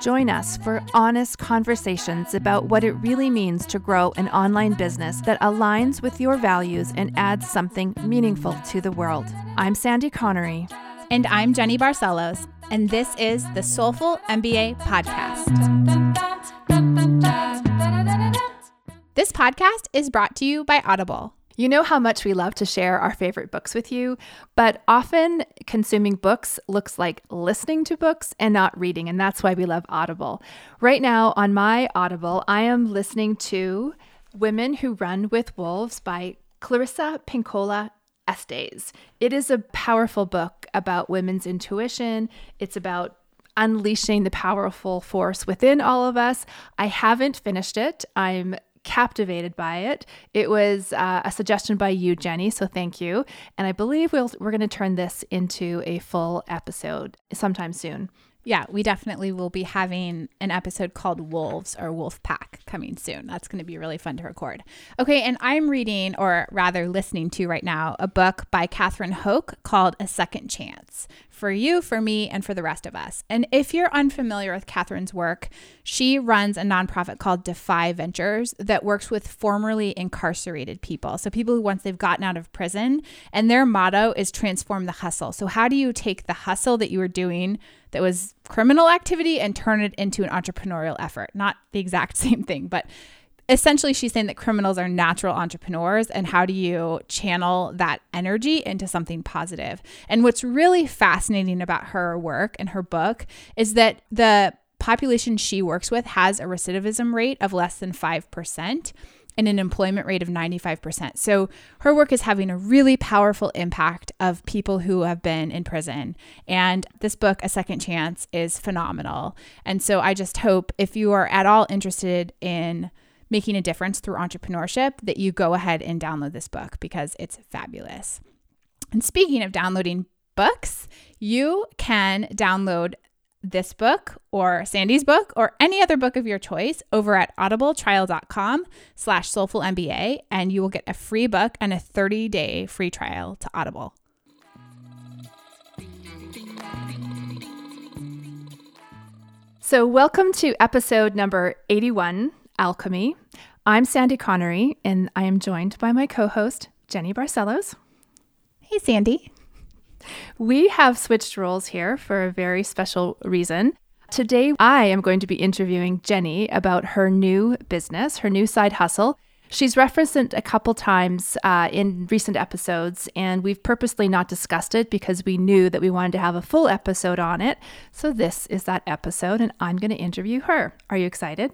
Join us for honest conversations about what it really means to grow an online business that aligns with your values and adds something meaningful to the world. I'm Sandy Connery. And I'm Jenny Barcelos, and this is the Soulful MBA Podcast. This podcast is brought to you by Audible. You know how much we love to share our favorite books with you, but often consuming books looks like listening to books and not reading, and that's why we love Audible. Right now on my Audible, I am listening to Women Who Run with Wolves by Clarissa Pinkola Estes. It is a powerful book about women's intuition. It's about unleashing the powerful force within all of us. I haven't finished it. I'm captivated by it. It was uh, a suggestion by you, Jenny, so thank you. And I believe we'll, we're going to turn this into a full episode sometime soon. Yeah, we definitely will be having an episode called Wolves or Wolf Pack coming soon. That's going to be really fun to record. Okay, and I'm reading, or rather listening to right now, a book by Catherine Hoke called A Second Chance for you, for me, and for the rest of us. And if you're unfamiliar with Catherine's work, she runs a nonprofit called Defy Ventures that works with formerly incarcerated people. So people who once they've gotten out of prison, and their motto is transform the hustle. So how do you take the hustle that you were doing that was criminal activity and turn it into an entrepreneurial effort? Not the exact same thing, but essentially she's saying that criminals are natural entrepreneurs and how do you channel that energy into something positive and what's really fascinating about her work and her book is that the population she works with has a recidivism rate of less than 5% and an employment rate of 95%. So her work is having a really powerful impact of people who have been in prison. And this book, A Second Chance, is phenomenal. And so I just hope if you are at all interested in making a difference through entrepreneurship, that you go ahead and download this book because it's fabulous. And speaking of downloading books, you can download this book or Sandy's book or any other book of your choice over at audibletrial.com slash soulfulmba and you will get a free book and a 30-day free trial to Audible. So welcome to episode number 81 Alchemy. I'm Sandy Connery, and I am joined by my co host, Jenny Barcelos. Hey, Sandy. We have switched roles here for a very special reason. Today, I am going to be interviewing Jenny about her new business, her new side hustle. She's referenced it a couple times uh, in recent episodes, and we've purposely not discussed it because we knew that we wanted to have a full episode on it. So, this is that episode, and I'm going to interview her. Are you excited?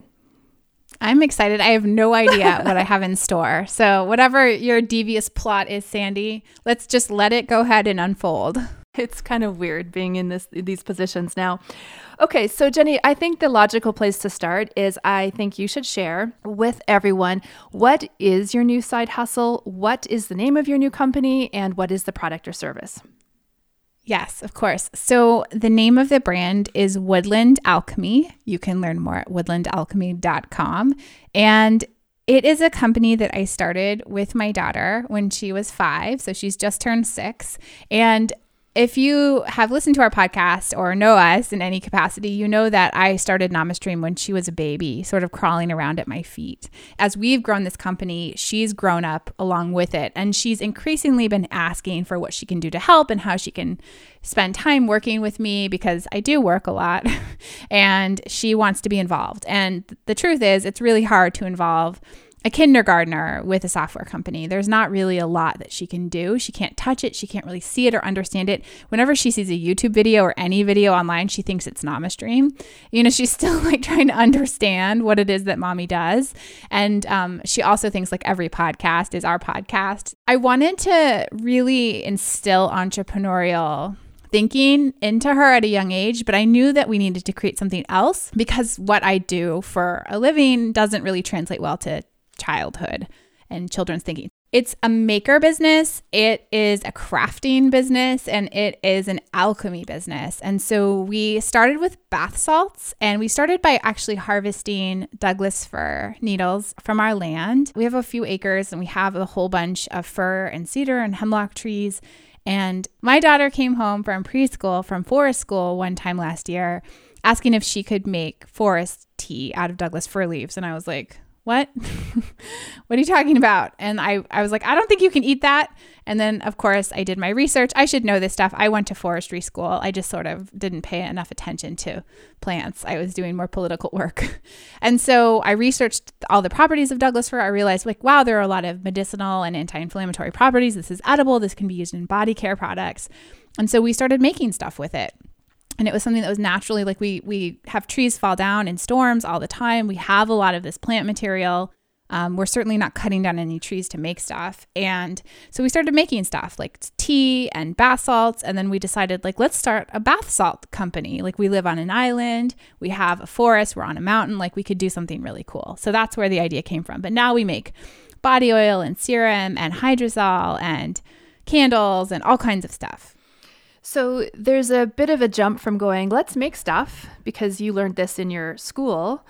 I'm excited. I have no idea what I have in store. So, whatever your devious plot is, Sandy, let's just let it go ahead and unfold. It's kind of weird being in this these positions now. Okay, so Jenny, I think the logical place to start is I think you should share with everyone what is your new side hustle, what is the name of your new company, and what is the product or service. Yes, of course. So the name of the brand is Woodland Alchemy. You can learn more at woodlandalchemy.com. And it is a company that I started with my daughter when she was five. So she's just turned six. And if you have listened to our podcast or know us in any capacity, you know that I started NamaStream when she was a baby, sort of crawling around at my feet. As we've grown this company, she's grown up along with it, and she's increasingly been asking for what she can do to help and how she can spend time working with me because I do work a lot, and she wants to be involved. And the truth is, it's really hard to involve a kindergartner with a software company. There's not really a lot that she can do. She can't touch it. She can't really see it or understand it. Whenever she sees a YouTube video or any video online, she thinks it's Namastream. You know, she's still like trying to understand what it is that mommy does. And um, she also thinks like every podcast is our podcast. I wanted to really instill entrepreneurial thinking into her at a young age, but I knew that we needed to create something else because what I do for a living doesn't really translate well to childhood and children's thinking. It's a maker business, it is a crafting business, and it is an alchemy business. And so we started with bath salts, and we started by actually harvesting Douglas fir needles from our land. We have a few acres, and we have a whole bunch of fir and cedar and hemlock trees. And my daughter came home from preschool, from forest school one time last year, asking if she could make forest tea out of Douglas fir leaves. And I was like, what? what are you talking about? And I, I was like, I don't think you can eat that. And then, of course, I did my research. I should know this stuff. I went to forestry school. I just sort of didn't pay enough attention to plants. I was doing more political work. and so I researched all the properties of Douglas fir. I realized, like, wow, there are a lot of medicinal and anti inflammatory properties. This is edible. This can be used in body care products. And so we started making stuff with it and it was something that was naturally like we we have trees fall down in storms all the time. We have a lot of this plant material. Um, we're certainly not cutting down any trees to make stuff. And so we started making stuff like tea and bath salts. And then we decided like let's start a bath salt company. Like we live on an island. We have a forest. We're on a mountain. Like we could do something really cool. So that's where the idea came from. But now we make body oil and serum and hydrosol and candles and all kinds of stuff so there's a bit of a jump from going, let's make stuff because you learned this in your school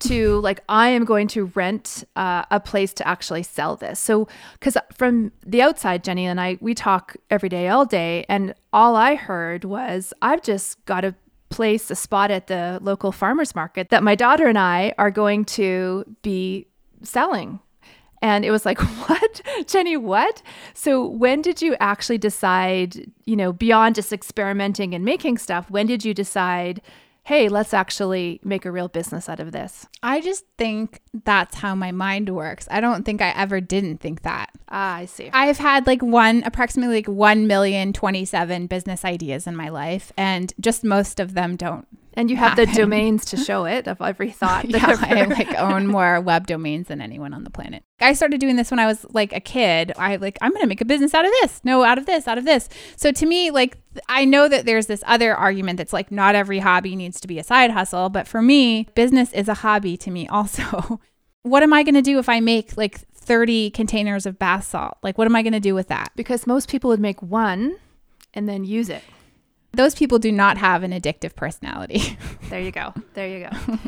to like I am going to rent uh, a place to actually sell this. So because from the outside, Jenny and I we talk every day, all day, and all I heard was I've just got to place a spot at the local farmers market that my daughter and I are going to be selling and it was like, what? Jenny, what? So when did you actually decide, you know, beyond just experimenting and making stuff, when did you decide, hey, let's actually make a real business out of this? I just think that's how my mind works. I don't think I ever didn't think that. Ah, I see. I've had like one, approximately like 1 million 27 business ideas in my life, and just most of them don't and you have the domains to show it of every thought. yeah, I like own more web domains than anyone on the planet. I started doing this when I was like a kid. I like I'm going to make a business out of this. No, out of this, out of this. So to me, like I know that there's this other argument that's like not every hobby needs to be a side hustle, but for me, business is a hobby to me also. what am I going to do if I make like 30 containers of bath salt? Like what am I going to do with that? Because most people would make one and then use it. Those people do not have an addictive personality. there you go. There you go.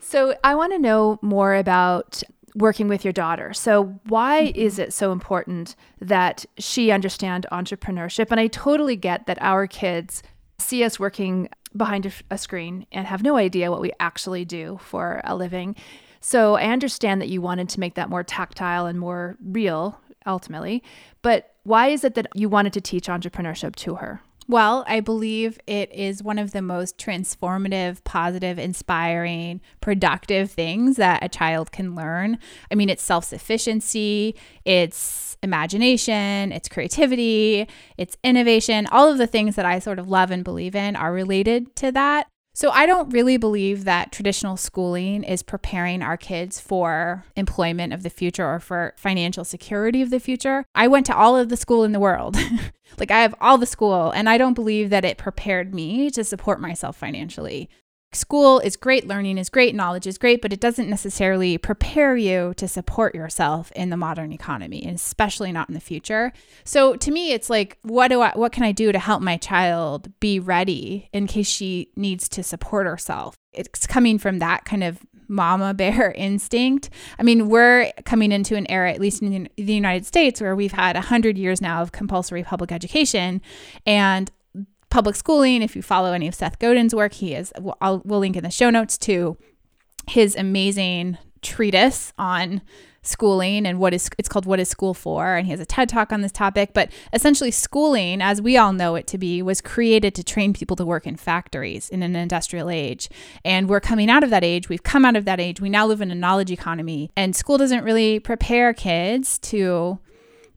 so, I want to know more about working with your daughter. So, why mm-hmm. is it so important that she understand entrepreneurship? And I totally get that our kids see us working behind a, a screen and have no idea what we actually do for a living. So, I understand that you wanted to make that more tactile and more real ultimately. But why is it that you wanted to teach entrepreneurship to her? Well, I believe it is one of the most transformative, positive, inspiring, productive things that a child can learn. I mean, it's self sufficiency, it's imagination, it's creativity, it's innovation. All of the things that I sort of love and believe in are related to that. So I don't really believe that traditional schooling is preparing our kids for employment of the future or for financial security of the future. I went to all of the school in the world. like I have all the school and I don't believe that it prepared me to support myself financially school is great, learning is great, knowledge is great, but it doesn't necessarily prepare you to support yourself in the modern economy, and especially not in the future. So to me, it's like, what do I what can I do to help my child be ready in case she needs to support herself? It's coming from that kind of mama bear instinct. I mean, we're coming into an era, at least in the United States, where we've had 100 years now of compulsory public education. And public schooling. If you follow any of Seth Godin's work, he is, I'll, we'll link in the show notes to his amazing treatise on schooling and what is it's called what is school for? And he has a TED talk on this topic. But essentially schooling as we all know it to be was created to train people to work in factories in an industrial age. And we're coming out of that age. We've come out of that age. We now live in a knowledge economy. And school doesn't really prepare kids to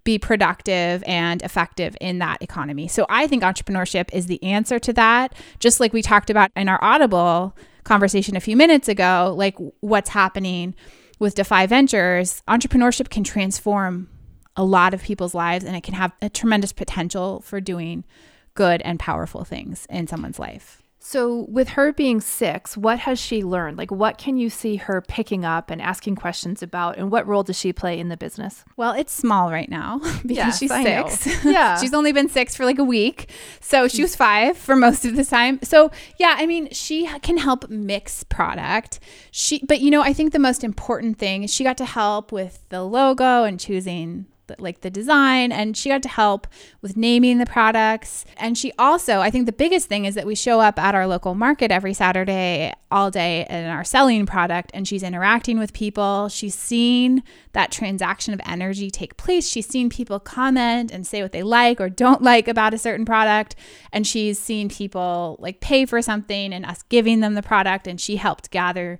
be productive and effective in that economy. So I think entrepreneurship is the answer to that. Just like we talked about in our Audible conversation a few minutes ago, like what's happening with Defy Ventures, entrepreneurship can transform a lot of people's lives and it can have a tremendous potential for doing good and powerful things in someone's life. So, with her being six, what has she learned? Like, what can you see her picking up and asking questions about? And what role does she play in the business? Well, it's small right now because yes, she's six. Yeah. she's only been six for like a week. So, she was five for most of the time. So, yeah, I mean, she can help mix product. She, but you know, I think the most important thing is she got to help with the logo and choosing like the design and she got to help with naming the products. And she also i think the biggest thing is that we show up at our local market every saturday all day and are selling product and she's interacting with people. She's seen that transaction of energy take place. She's seen people comment and say what they like or don't like about a certain product and she's seen people like pay for something and us giving them the product and she helped gather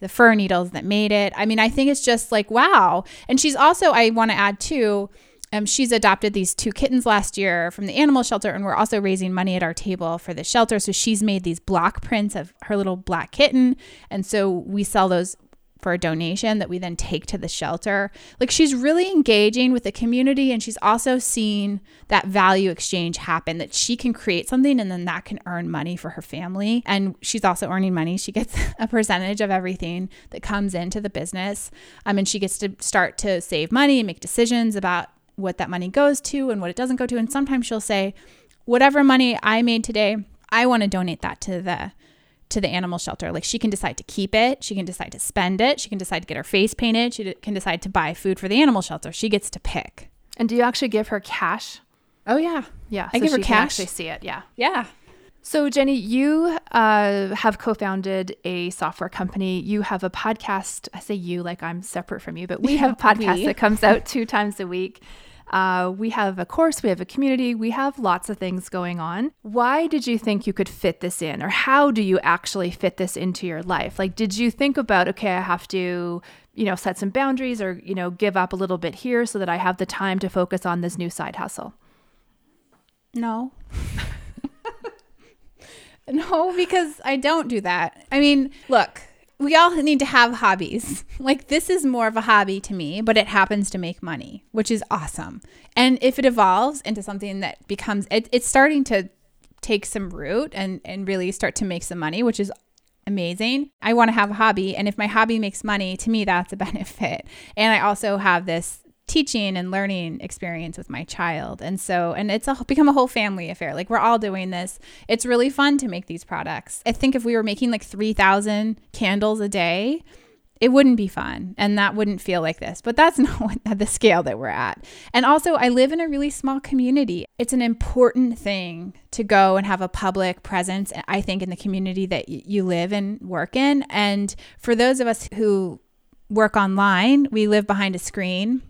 the fir needles that made it. I mean, I think it's just like, wow. And she's also, I want to add too, um, she's adopted these two kittens last year from the animal shelter, and we're also raising money at our table for the shelter. So she's made these block prints of her little black kitten. And so we sell those for a donation that we then take to the shelter. Like she's really engaging with the community and she's also seeing that value exchange happen that she can create something and then that can earn money for her family. And she's also earning money. She gets a percentage of everything that comes into the business. Um, and she gets to start to save money and make decisions about what that money goes to and what it doesn't go to. And sometimes she'll say, whatever money I made today, I want to donate that to the to the animal shelter. Like she can decide to keep it, she can decide to spend it, she can decide to get her face painted, she can decide to buy food for the animal shelter. She gets to pick. And do you actually give her cash? Oh yeah, yeah. I so give her cash. actually see it. Yeah, yeah. So Jenny, you uh, have co-founded a software company. You have a podcast. I say you like I'm separate from you, but we have a podcast we. that comes out two times a week. Uh, we have a course, we have a community, we have lots of things going on. Why did you think you could fit this in, or how do you actually fit this into your life? Like, did you think about, okay, I have to, you know, set some boundaries or, you know, give up a little bit here so that I have the time to focus on this new side hustle? No. no, because I don't do that. I mean, look, we all need to have hobbies. Like this is more of a hobby to me, but it happens to make money, which is awesome. And if it evolves into something that becomes it, it's starting to take some root and and really start to make some money, which is amazing. I want to have a hobby and if my hobby makes money, to me that's a benefit. And I also have this teaching and learning experience with my child. And so, and it's a, become a whole family affair. Like we're all doing this. It's really fun to make these products. I think if we were making like 3,000 candles a day, it wouldn't be fun and that wouldn't feel like this. But that's not the scale that we're at. And also, I live in a really small community. It's an important thing to go and have a public presence, I think, in the community that you live and work in. And for those of us who work online, we live behind a screen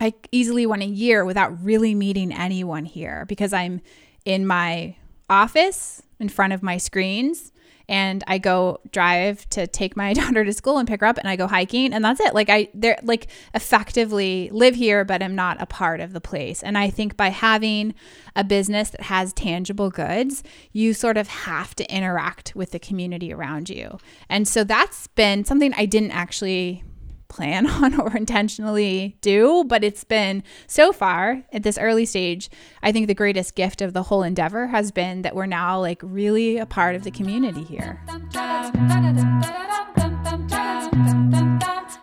I easily went a year without really meeting anyone here because I'm in my office in front of my screens and I go drive to take my daughter to school and pick her up and I go hiking and that's it. Like I they're like effectively live here but I'm not a part of the place. And I think by having a business that has tangible goods, you sort of have to interact with the community around you. And so that's been something I didn't actually plan on or intentionally do, but it's been so far at this early stage. I think the greatest gift of the whole endeavor has been that we're now like really a part of the community here.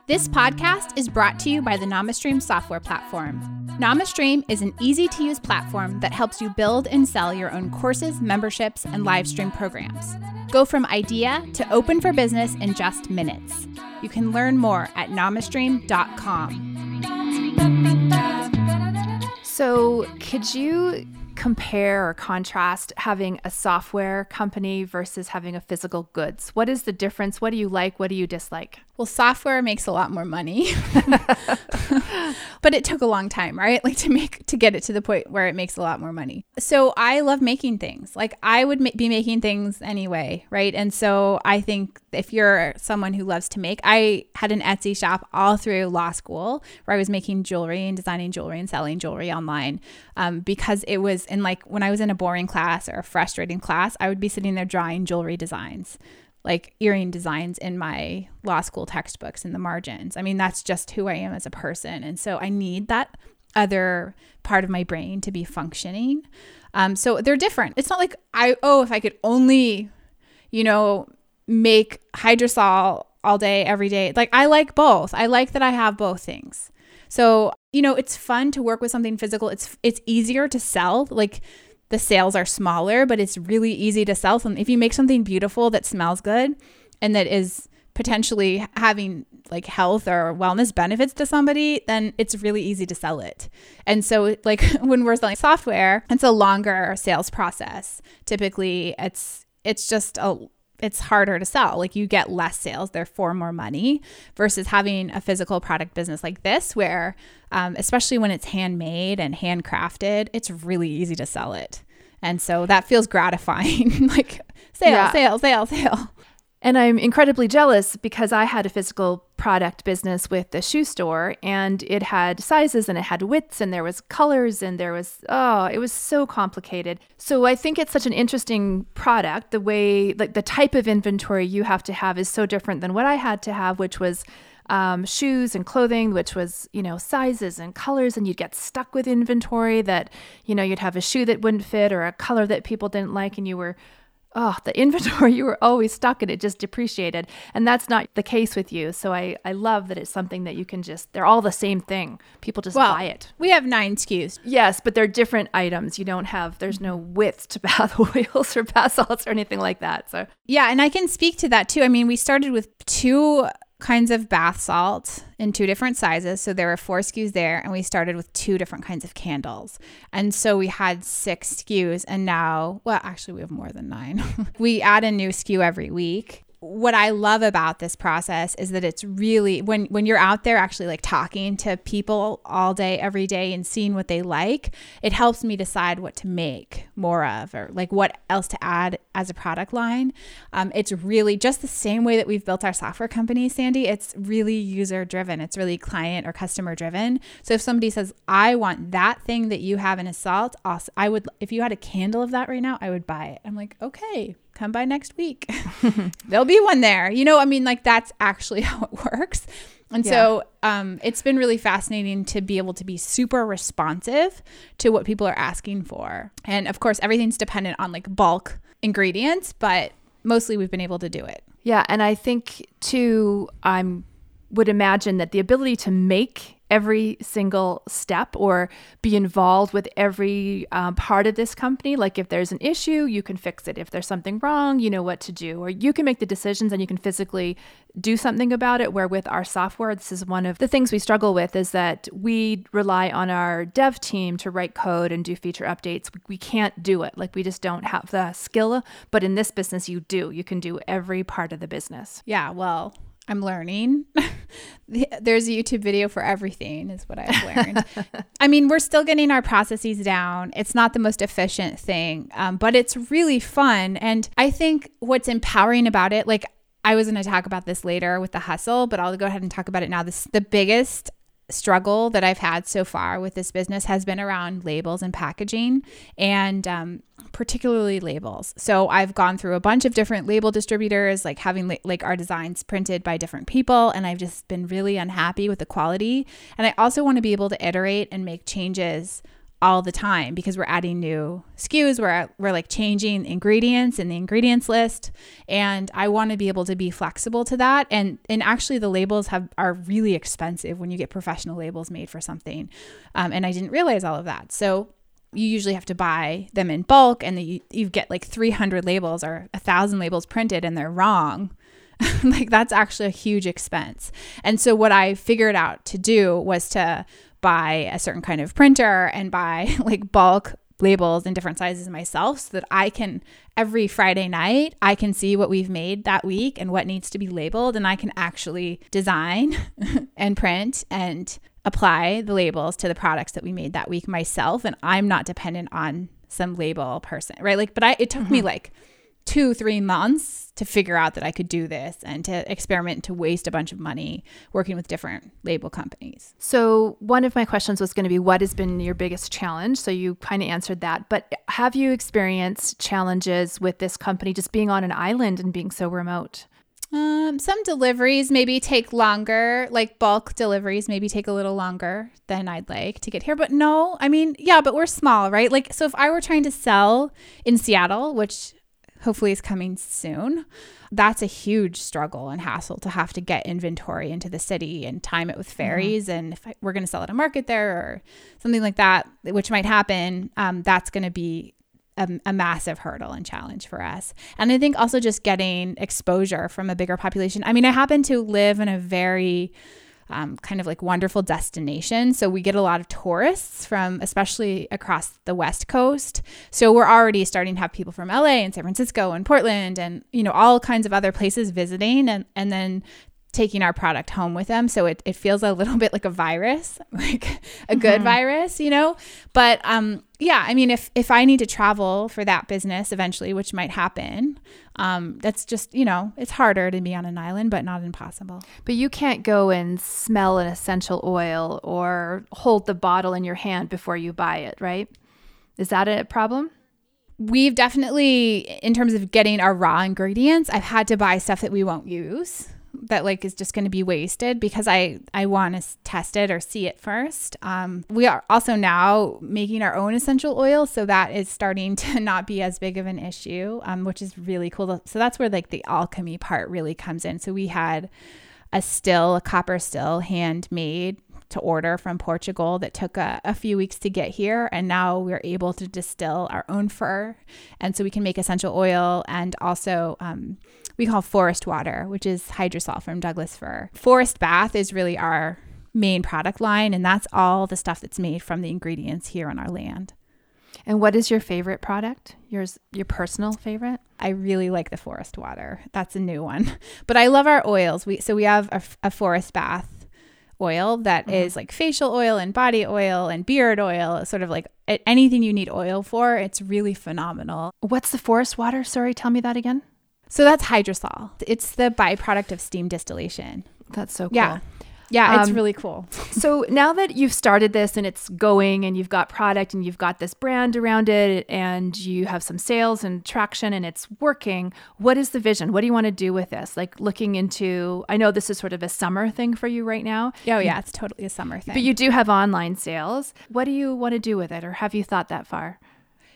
This podcast is brought to you by the NamaStream software platform. NamaStream is an easy to use platform that helps you build and sell your own courses, memberships, and live stream programs. Go from idea to open for business in just minutes. You can learn more at namastream.com. So, could you compare or contrast having a software company versus having a physical goods? What is the difference? What do you like? What do you dislike? Well, software makes a lot more money. but it took a long time, right? Like to make to get it to the point where it makes a lot more money. So I love making things. Like I would ma- be making things anyway, right? And so I think if you're someone who loves to make, I had an Etsy shop all through law school where I was making jewelry and designing jewelry and selling jewelry online um, because it was in like when I was in a boring class or a frustrating class, I would be sitting there drawing jewelry designs like earring designs in my law school textbooks in the margins. I mean, that's just who I am as a person. And so I need that other part of my brain to be functioning. Um, so they're different. It's not like I, oh, if I could only, you know, make hydrosol all day, every day. Like I like both. I like that I have both things. So, you know, it's fun to work with something physical. It's it's easier to sell. Like the sales are smaller, but it's really easy to sell something. If you make something beautiful that smells good and that is potentially having like health or wellness benefits to somebody, then it's really easy to sell it. And so like when we're selling software, it's a longer sales process. Typically, it's it's just a it's harder to sell. Like you get less sales, therefore more money, versus having a physical product business like this, where um, especially when it's handmade and handcrafted, it's really easy to sell it. And so that feels gratifying. like sale, yeah. sale, sale, sale. And I'm incredibly jealous because I had a physical product business with the shoe store and it had sizes and it had widths and there was colors and there was oh, it was so complicated. So I think it's such an interesting product. The way like the type of inventory you have to have is so different than what I had to have, which was um, shoes and clothing, which was, you know, sizes and colors, and you'd get stuck with inventory that, you know, you'd have a shoe that wouldn't fit or a color that people didn't like, and you were oh, the inventory, you were always stuck and it just depreciated. And that's not the case with you. So I, I love that it's something that you can just, they're all the same thing. People just well, buy it. We have nine SKUs. Yes, but they're different items. You don't have, there's no width to bath oils or bath salts or anything like that. So, yeah. And I can speak to that too. I mean, we started with two kinds of bath salt in two different sizes. So there were four SKUs there, and we started with two different kinds of candles. And so we had six SKUs, and now, well, actually, we have more than nine. we add a new SKU every week what I love about this process is that it's really when when you're out there actually like talking to people all day every day and seeing what they like, it helps me decide what to make more of or like what else to add as a product line. Um, it's really just the same way that we've built our software company, Sandy. It's really user driven. It's really client or customer driven. So if somebody says, "I want that thing that you have in a salt," awesome. I would if you had a candle of that right now, I would buy it. I'm like, okay, come by next week. There'll be one there. You know, I mean, like that's actually how it works. And yeah. so um, it's been really fascinating to be able to be super responsive to what people are asking for. And of course, everything's dependent on like bulk ingredients, but mostly we've been able to do it. Yeah. And I think too, I'm would imagine that the ability to make every single step or be involved with every um, part of this company. Like if there's an issue, you can fix it. If there's something wrong, you know what to do, or you can make the decisions and you can physically do something about it. Where with our software, this is one of the things we struggle with is that we rely on our dev team to write code and do feature updates. We can't do it. Like we just don't have the skill. But in this business, you do. You can do every part of the business. Yeah. Well, I'm learning. There's a YouTube video for everything, is what I've learned. I mean, we're still getting our processes down. It's not the most efficient thing, um, but it's really fun. And I think what's empowering about it, like I was going to talk about this later with the hustle, but I'll go ahead and talk about it now. This the biggest struggle that I've had so far with this business has been around labels and packaging and um, particularly labels. So I've gone through a bunch of different label distributors, like having la- like our designs printed by different people, and I've just been really unhappy with the quality. And I also want to be able to iterate and make changes all the time because we're adding new SKUs. We're, we're like changing ingredients in the ingredients list. And I want to be able to be flexible to that. And, and actually the labels have, are really expensive when you get professional labels made for something. Um, and I didn't realize all of that. So you usually have to buy them in bulk and the, you, you get like 300 labels or a thousand labels printed and they're wrong. like that's actually a huge expense. And so what I figured out to do was to buy a certain kind of printer and buy like bulk labels in different sizes myself so that I can every Friday night I can see what we've made that week and what needs to be labeled and I can actually design and print and apply the labels to the products that we made that week myself and I'm not dependent on some label person, right? Like but I it took mm-hmm. me like two, three months to figure out that I could do this and to experiment to waste a bunch of money working with different label companies. So, one of my questions was going to be what has been your biggest challenge? So, you kind of answered that. But have you experienced challenges with this company just being on an island and being so remote? Um, some deliveries maybe take longer, like bulk deliveries maybe take a little longer than I'd like to get here. But no, I mean, yeah, but we're small, right? Like, so if I were trying to sell in Seattle, which hopefully is coming soon. That's a huge struggle and hassle to have to get inventory into the city and time it with mm-hmm. ferries. Mm-hmm. And if I, we're going to sell at a market there or something like that, which might happen, um, that's going to be a, a, massive hurdle and challenge for us. And I think also just getting exposure from a bigger population. I mean, I happen to live in a very um, kind of like wonderful destination. So we get a lot of tourists from, especially across the West Coast. So we're already starting to have people from LA and San Francisco and Portland and, you know, all kinds of other places visiting. And, and then taking our product home with them. So it, it feels a little bit like a virus, like a good mm-hmm. virus, you know? But um, yeah, I mean, if, if I need to travel for that business eventually, which might happen, um, that's just, you know, it's harder to be on an island, but not impossible. But you can't go and smell an essential oil or hold the bottle in your hand before you buy it, right? Is that a problem? We've definitely, in terms of getting our raw ingredients, I've had to buy stuff that we won't use that like is just going to be wasted because I I want to test it or see it first. Um, we are also now making our own essential oil, so that is starting to not be as big of an issue, um, which is really cool. So that's where like the alchemy part really comes in. So we had a still, a copper still, handmade to order from Portugal that took a, a, few weeks to get here. And now we're able to distill our own fir. And so we can make essential oil and also um, we call forest water, which is hydrosol from Douglas fir. Forest bath is really our main product line, and that's all the stuff that's made from the ingredients here on our land. And what is your favorite product? Yours, your personal favorite? I really like the forest water. That's a new one. But I love our oils. We so we have a, a forest bath oil that mm-hmm. is like facial oil and body oil and beard oil, sort of like anything you need oil for. It's really phenomenal. What's the forest water? Sorry, tell me that again. So that's hydrosol. It's the byproduct of steam distillation. That's so cool. Yeah. Yeah, it's um, really cool. so now that you've started this and it's going and you've got product and you've got this brand around it and you have some sales and traction and it's working, what is the vision? What do you want to do with this? Like looking into, I know this is sort of a summer thing for you right now. Oh, yeah, it's totally a summer thing. But you do have online sales. What do you want to do with it or have you thought that far?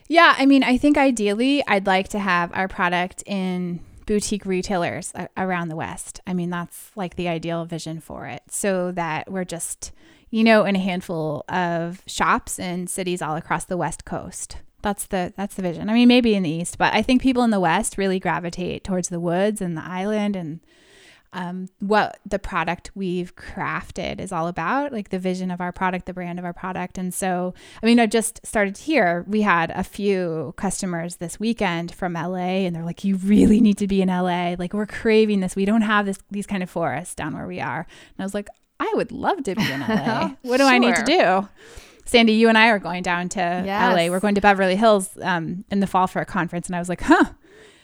Yeah, I mean, I think ideally I'd like to have our product in boutique retailers around the West. I mean, that's like the ideal vision for it so that we're just, you know, in a handful of shops and cities all across the West Coast. That's the that's the vision. I mean, maybe in the East, but I think people in the West really gravitate towards the woods and the island and um, what the product we've crafted is all about, like the vision of our product, the brand of our product. And so, I mean, I just started here. We had a few customers this weekend from LA, and they're like, "You really need to be in LA. Like, we're craving this. We don't have this these kind of forests down where we are." And I was like, "I would love to be in LA. what do sure. I need to do?" Sandy, you and I are going down to yes. LA. We're going to Beverly Hills um, in the fall for a conference, and I was like, "Huh."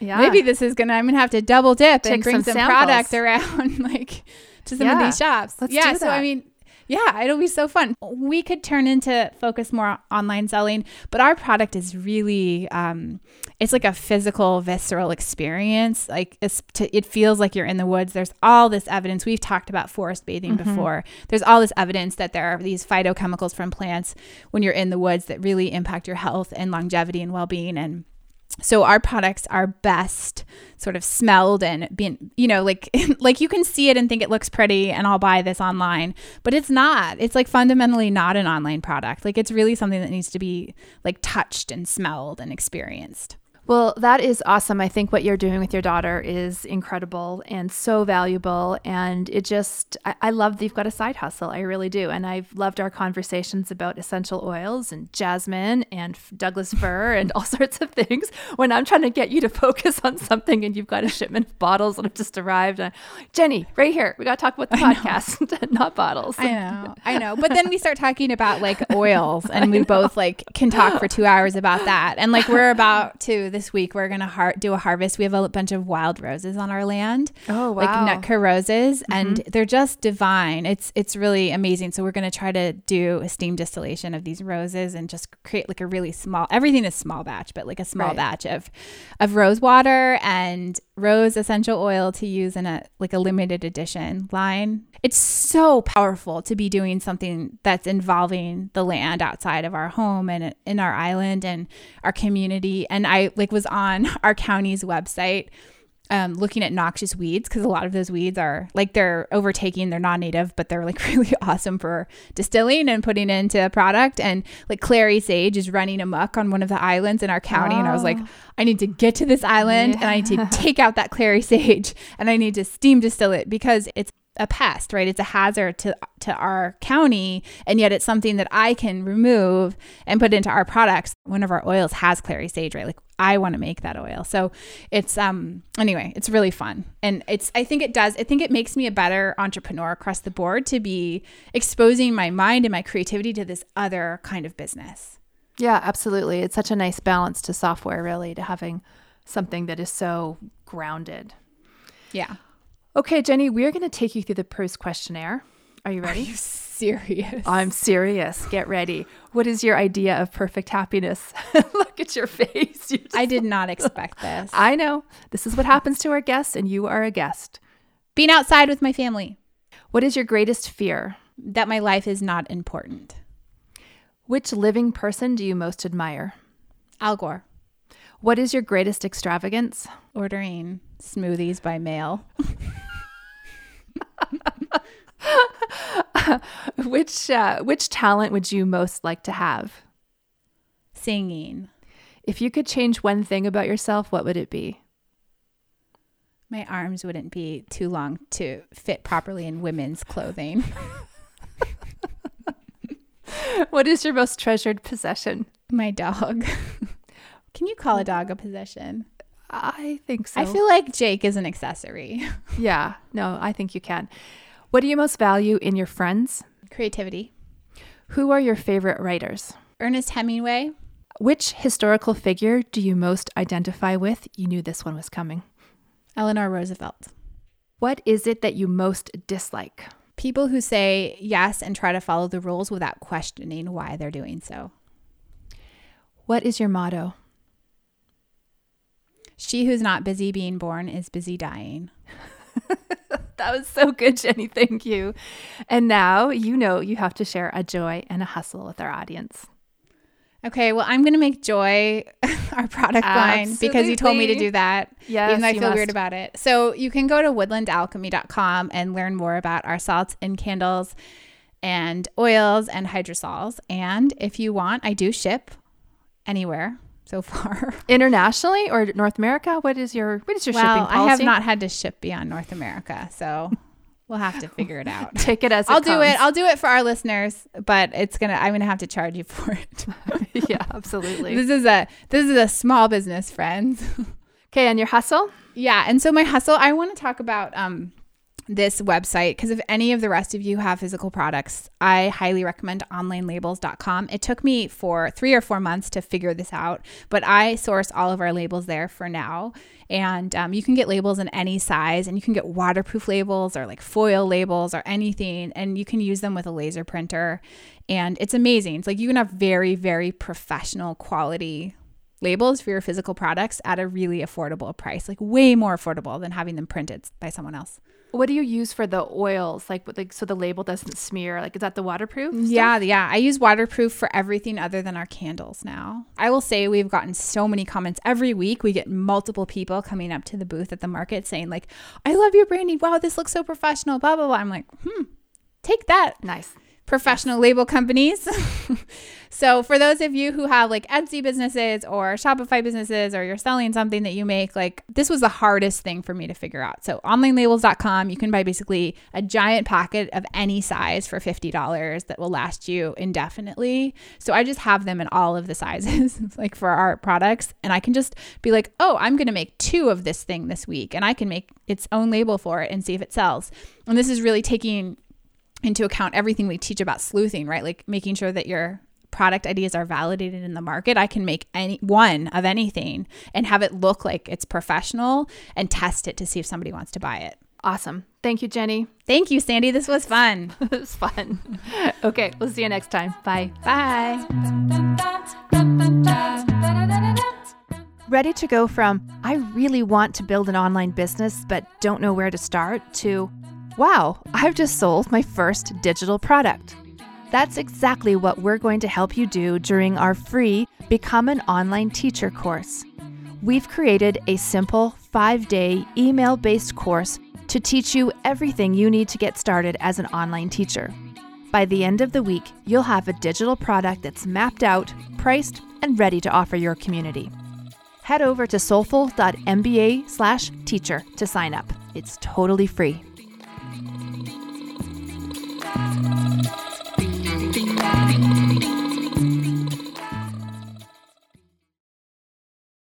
Yeah. maybe this is gonna I'm gonna have to double dip Take and bring some, some product around like to some yeah. of these shops. Let's yeah, so I mean yeah, it'll be so fun. We could turn into focus more online selling, but our product is really, um, it's like a physical, visceral experience. Like to, it feels like you're in the woods. There's all this evidence. We've talked about forest bathing mm-hmm. before. There's all this evidence that there are these phytochemicals from plants when you're in the woods that really impact your health and longevity and well-being. And so our products are best sort of smelled and being you know like like you can see it and think it looks pretty and I'll buy this online but it's not. It's like fundamentally not an online product. Like it's really something that needs to be like touched and smelled and experienced Well, that is awesome. I think what you're doing with your daughter is incredible and so valuable. And it just, I, I, love that you've got a side hustle. I really do. And I've loved our conversations about essential oils and jasmine and Douglas fir and all sorts of things. When I'm trying to get you to focus on something and you've got a shipment of bottles that have just arrived, and Jenny, right here, we got to talk about the podcast, not bottles. I know, I know. But then we start talking about like oils, and we both like can talk for two hours about that. And like we're about to this week we're gonna har- do a harvest. We have a bunch of wild roses on our land. Oh wow! Like Nootka roses, mm-hmm. and they're just divine. It's it's really amazing. So we're gonna try to do a steam distillation of these roses and just create like a really small. Everything is small batch, but like a small right. batch of of rose water and rose essential oil to use in a like a limited edition line. It's so powerful to be doing something that's involving the land outside of our home and in our island and our community. And I like was on our county's website um, looking at noxious weeds because a lot of those weeds are like they're overtaking, they're non native, but they're like really awesome for distilling and putting into a product. And like clary sage is running amok on one of the islands in our county. Oh. And I was like, oh. I need to get to this island yeah. and I need to take out that clary sage and I need to steam distill it because it's a pest, right? It's a hazard to to our county, and yet it's something that I can remove and put into our products. One of our oils has clary sage, right? Like I want to make that oil. So it's um anyway, it's really fun. And it's I think it does I think it makes me a better entrepreneur across the board to be exposing my mind and my creativity to this other kind of business. Yeah, absolutely. It's such a nice balance to software really to having something that is so grounded. Yeah. Okay, Jenny, we're going to take you through the Proust questionnaire. Are you ready? Are you serious? I'm serious. Get ready. What is your idea of perfect happiness? Look at your face. I did not expect this. I know. This is what happens to our guests, and you are a guest. Being outside with my family. What is your greatest fear? That my life is not important. Which living person do you most admire? Al Gore. What is your greatest extravagance? Ordering smoothies by mail. which uh, which talent would you most like to have? Singing. If you could change one thing about yourself, what would it be? My arms wouldn't be too long to fit properly in women's clothing. what is your most treasured possession? My dog. Can you call a dog a possession? I think so. I feel like Jake is an accessory. yeah, no, I think you can. What do you most value in your friends? Creativity. Who are your favorite writers? Ernest Hemingway. Which historical figure do you most identify with? You knew this one was coming. Eleanor Roosevelt. What is it that you most dislike? People who say yes and try to follow the rules without questioning why they're doing so. What is your motto? She who's not busy being born is busy dying. that was so good, Jenny. Thank you. And now you know you have to share a joy and a hustle with our audience. Okay, well, I'm going to make Joy our product Absolutely. line because you told me to do that. Yes, even though I feel must. weird about it. So you can go to woodlandalchemy.com and learn more about our salts and candles and oils and hydrosols. And if you want, I do ship anywhere so far. Internationally or North America? What is your what is your well, shipping policy? I have not had to ship beyond North America, so we'll have to figure it out. Take it as it I'll comes. do it. I'll do it for our listeners, but it's gonna I'm gonna have to charge you for it. yeah, absolutely. this is a this is a small business, friends. okay, and your hustle? Yeah, and so my hustle, I want to talk about um this website because if any of the rest of you have physical products, I highly recommend onlinelabels.com. It took me for three or four months to figure this out, but I source all of our labels there for now. And um, you can get labels in any size, and you can get waterproof labels or like foil labels or anything, and you can use them with a laser printer. And it's amazing. It's like you can have very, very professional quality labels for your physical products at a really affordable price, like way more affordable than having them printed by someone else. What do you use for the oils? Like, like so the label doesn't smear. Like, is that the waterproof? Stuff? Yeah, yeah. I use waterproof for everything other than our candles now. I will say we've gotten so many comments every week. We get multiple people coming up to the booth at the market saying like, "I love your branding. Wow, this looks so professional." Blah blah blah. I'm like, hmm, take that. Nice professional label companies. So, for those of you who have like Etsy businesses or Shopify businesses, or you're selling something that you make, like this was the hardest thing for me to figure out. So, onlinelabels.com, you can buy basically a giant packet of any size for $50 that will last you indefinitely. So, I just have them in all of the sizes, like for our products. And I can just be like, oh, I'm going to make two of this thing this week, and I can make its own label for it and see if it sells. And this is really taking into account everything we teach about sleuthing, right? Like making sure that your product ideas are validated in the market. I can make any one of anything and have it look like it's professional and test it to see if somebody wants to buy it. Awesome. Thank you, Jenny. Thank you, Sandy. This was fun. it was fun. Okay, we'll see you next time. Bye. Bye. Ready to go from, I really want to build an online business but don't know where to start, to, wow, I've just sold my first digital product. That's exactly what we're going to help you do during our free Become an Online Teacher course. We've created a simple five day email based course to teach you everything you need to get started as an online teacher. By the end of the week, you'll have a digital product that's mapped out, priced, and ready to offer your community. Head over to soulful.mba slash teacher to sign up. It's totally free. Thank you.